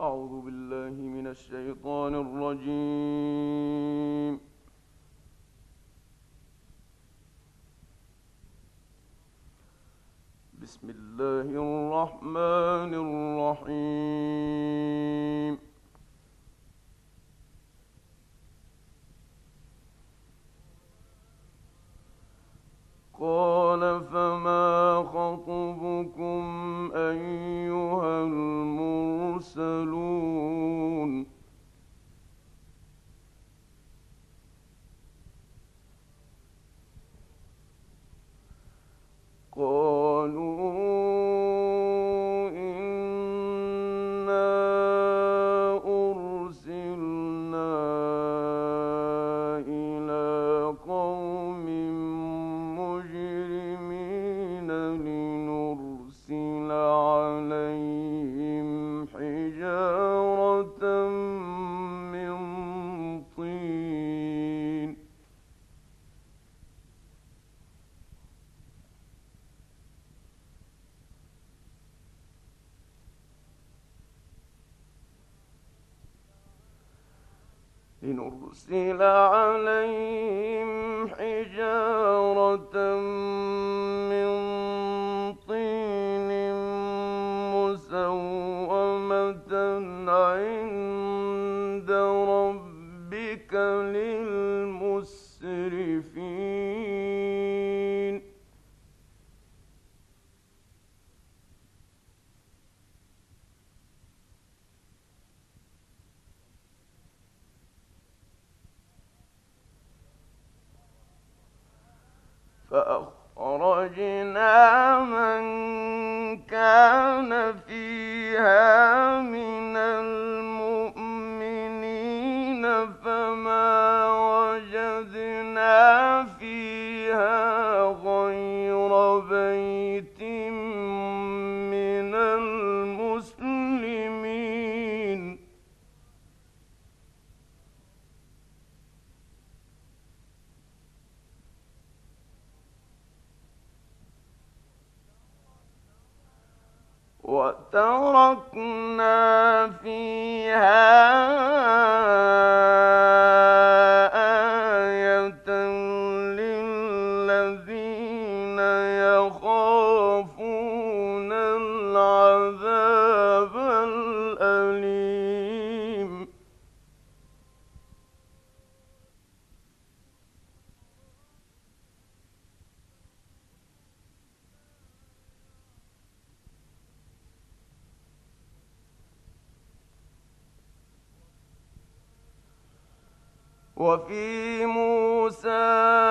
أعوذ بالله من الشيطان الرجيم. بسم الله الرحمن الرحيم. قال فما خطب să أرسل عليهم الأليم. وفي موسى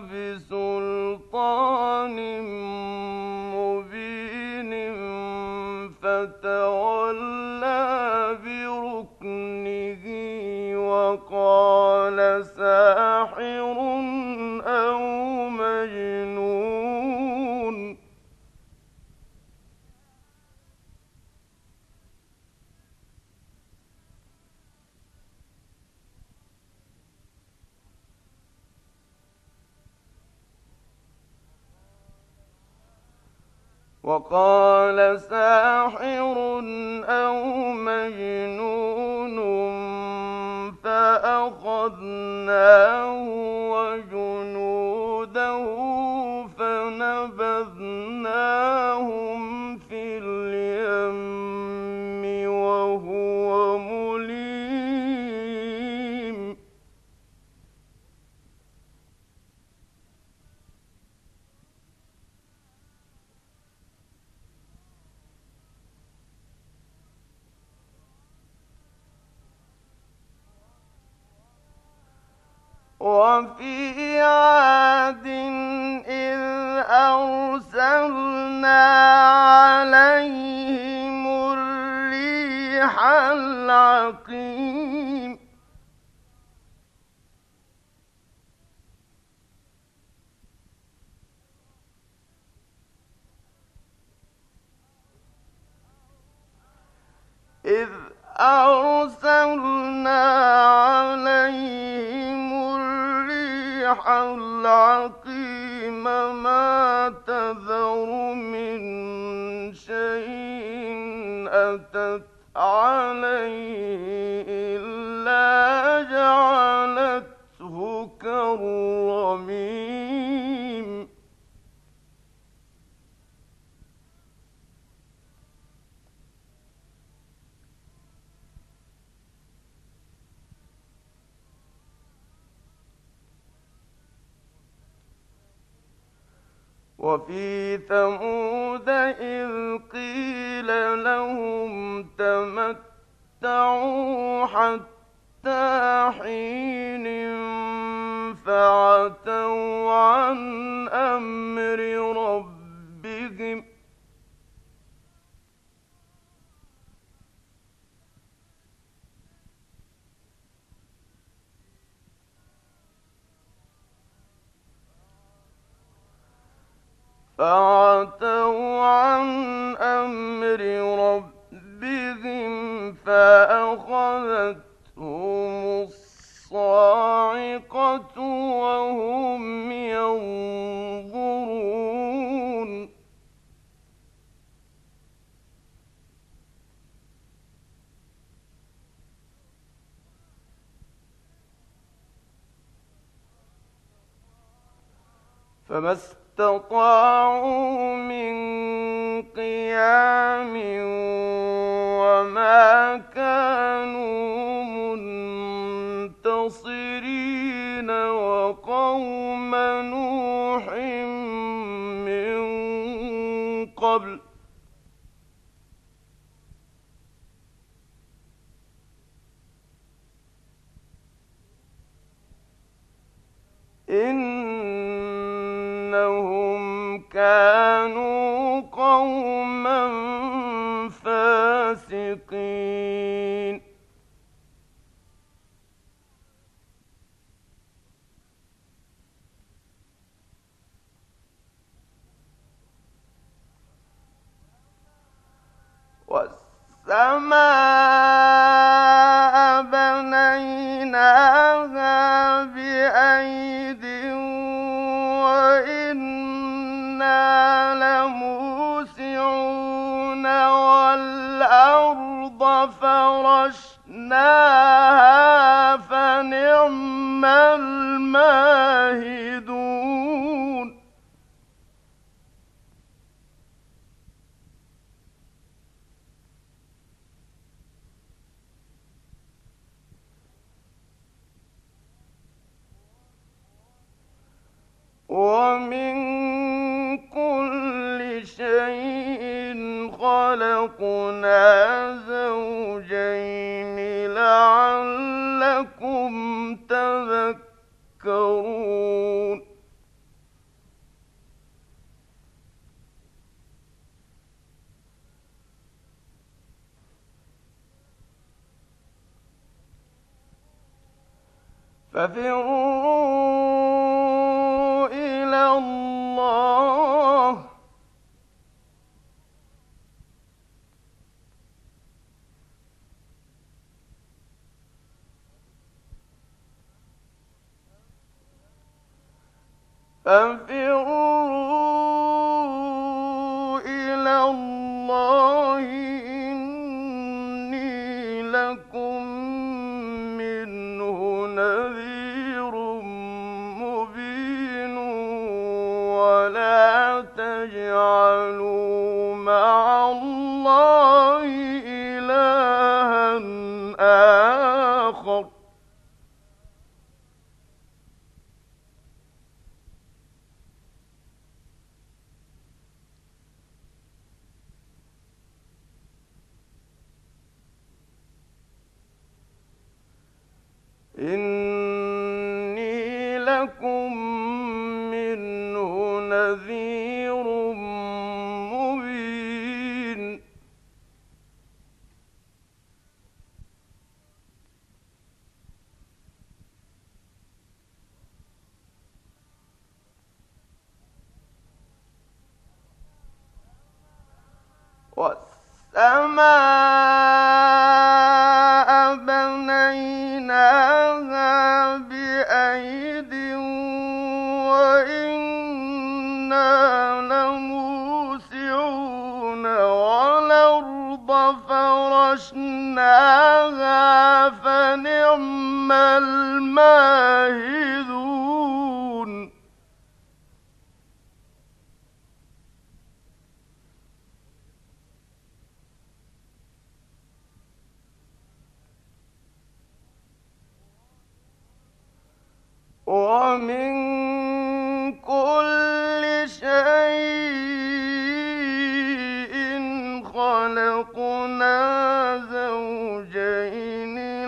بسلطان وقال ساحر أو مجنون فأخذناه وفي عاد إذ أرسلنا عليهم الريح العقيم إذ أرسلنا عليهم الريح العقيم ما تذر من شيء أتت عليه وفي ثمود إذ قيل لهم تمتعوا حتى حين فعتوا عن أمر ربهم فعتوا عن أمر ربهم فأخذتهم الصاعقة وهم اسْتَطَاعُوا إِنَّهُمْ كَانُوا قَوْمًا فَاسِقِينَ. وَمِن كُلِّ شَيْءٍ خَلَقْنَا زَوْجَيْنِ لَعَلَّكُمْ تَذَكَّرُونَ. فَفِرُّوا إِلَى اللَّهِ ۖ فَفِرُّوا إِلَى اللَّهِ والسماء بنيناها بأيد وإنا لموسعون والأرض فرشناها فنعم الماهي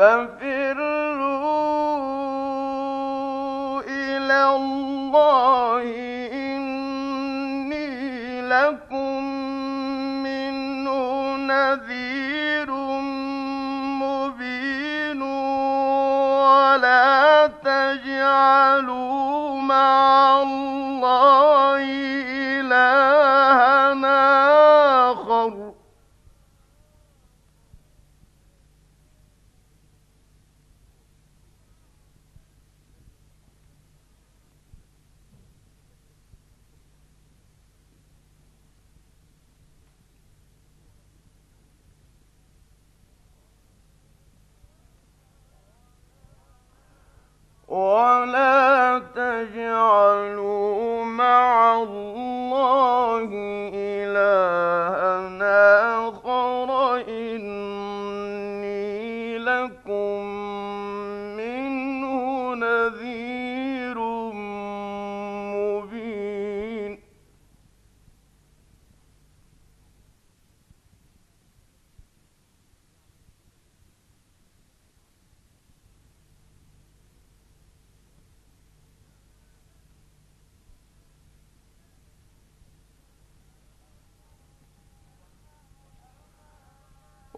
ففروا إلى الله إني لكم منه نذير مبين ولا تجعلوا مع الله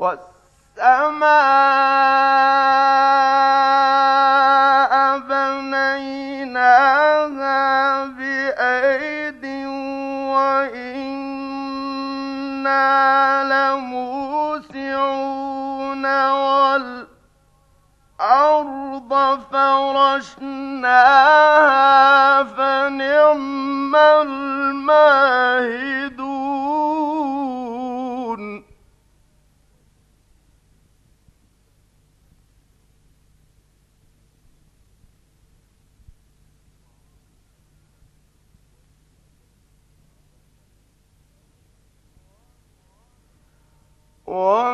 والسماء بنيناها بأيد وإنا لموسعون والأرض فرشناها فنعم الماهدون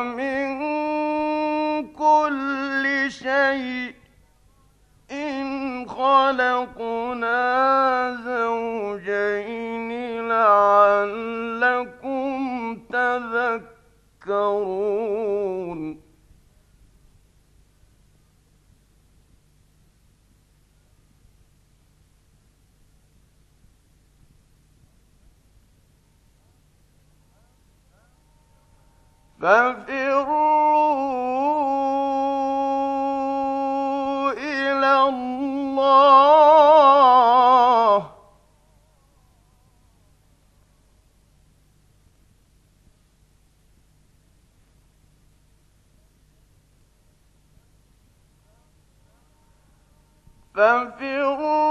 ومن كل شيء خلقنا زوجين لعلكم تذكرون. ففروا ففروا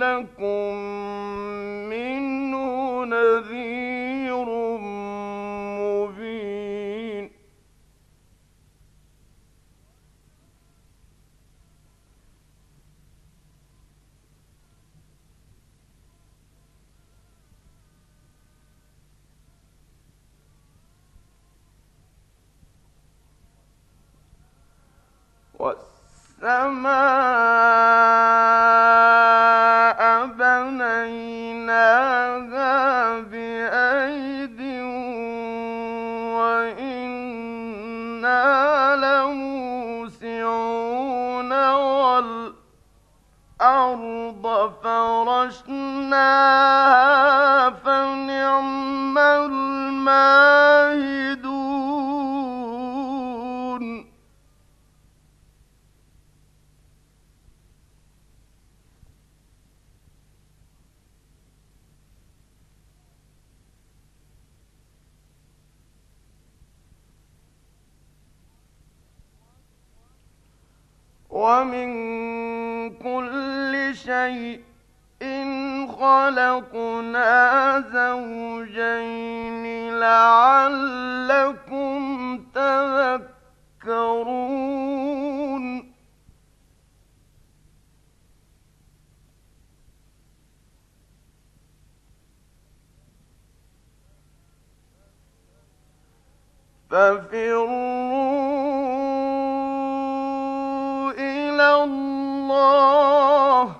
لكم ومن كل شيء خلقنا زوجين لعلكم تذكرون. ففروا إلى الله.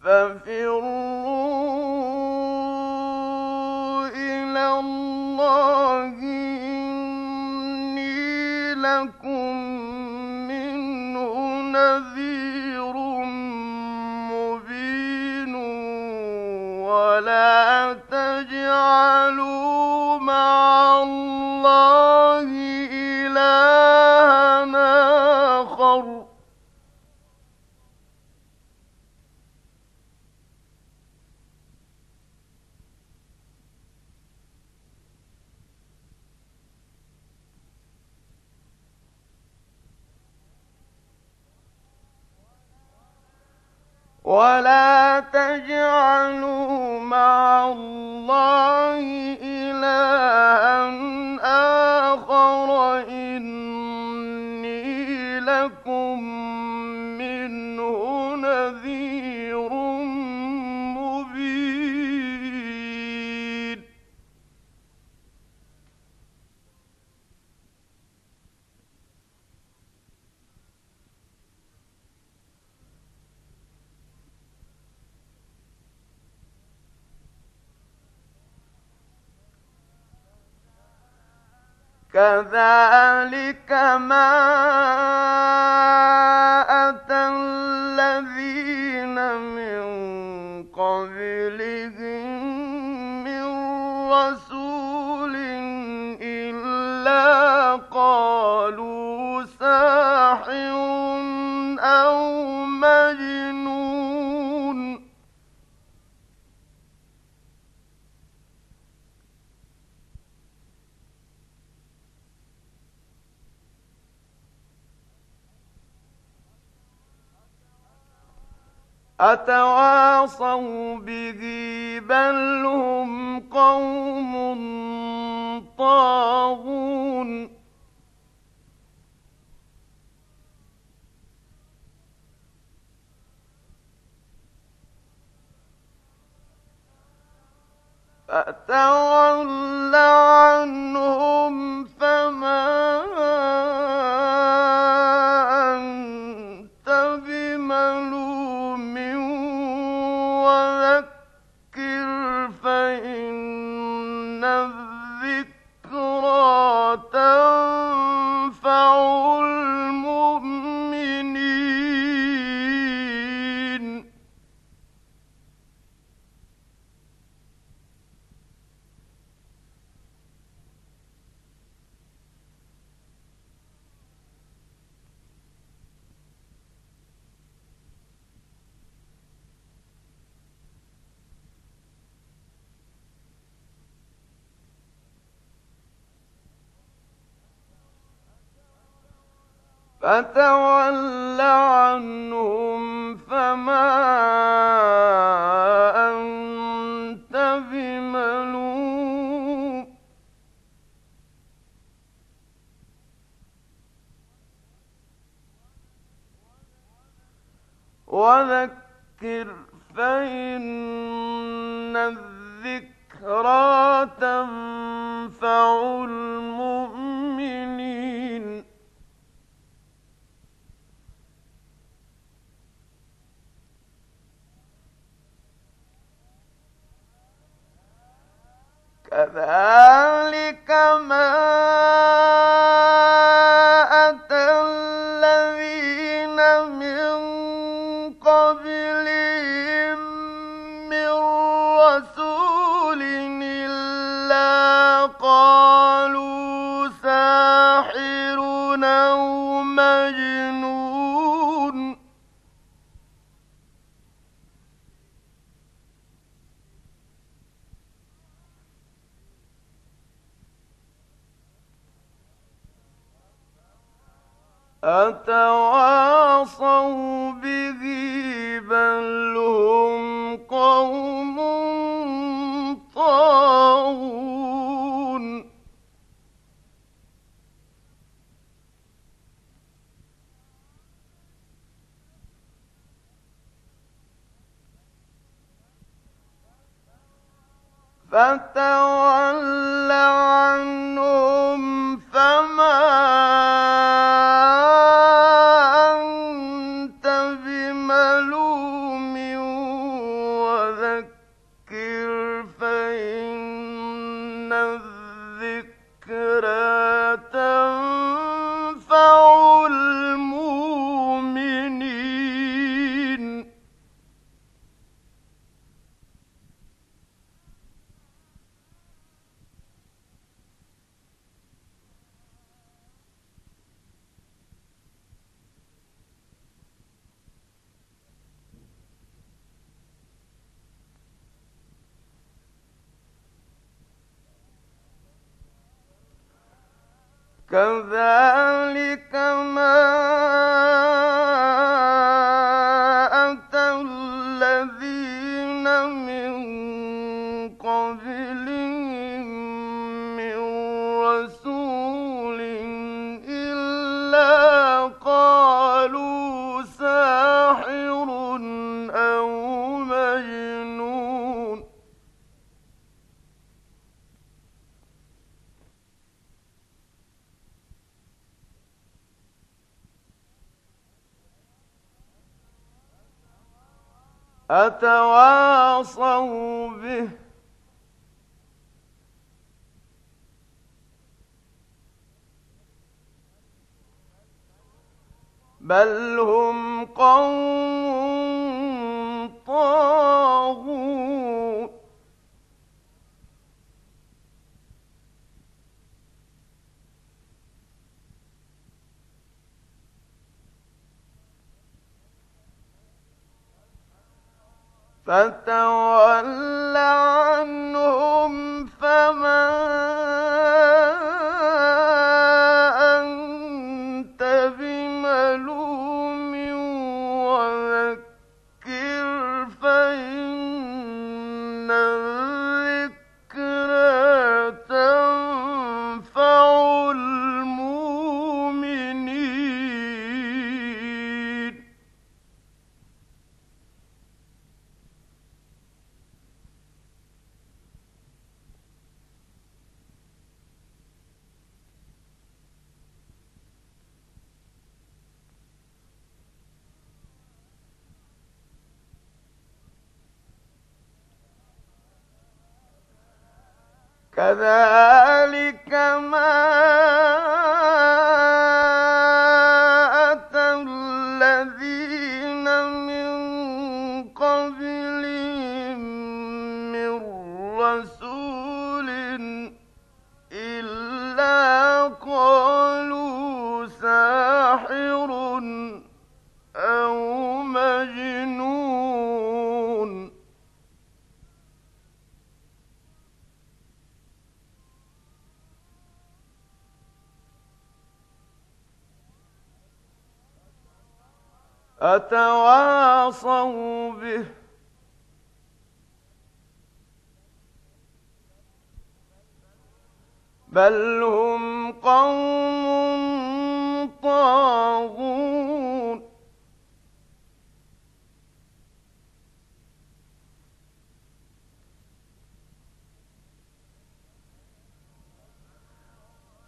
ففروا لكم منه نذير مبين. كذلك ما أتواصوا به بل هم قوم طاغون فتول عنهم فما فتول عنهم فما أنت بملوم وذكر فإن الذكرى تنفع المؤمنين كذلك ما فتول كذلك ما بل هم قوم طاغون. فتول عنهم كذلك ما بل هم قوم طاغون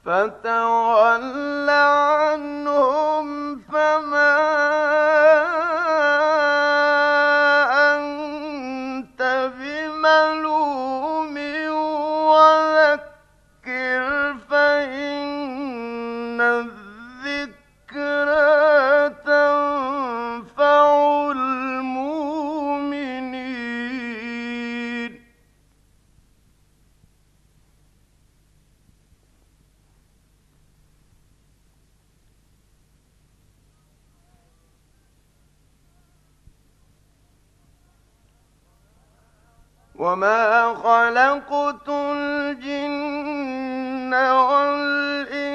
فتول وما خلقت الجن والإنس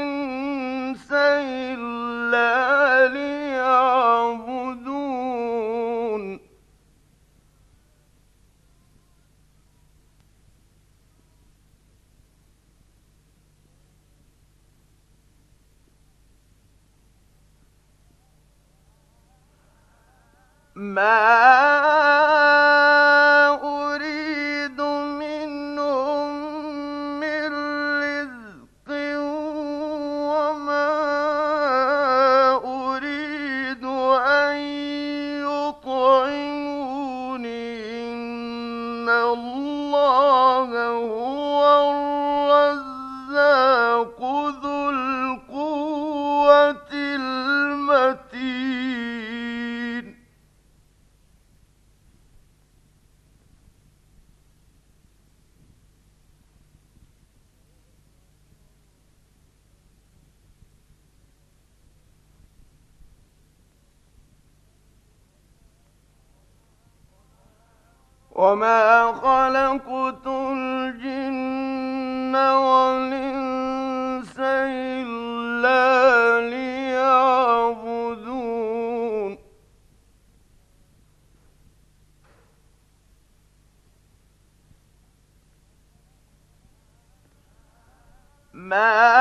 إلا ليعبدون ما وما خلقت الجن والإنس إلا ليعبدون ما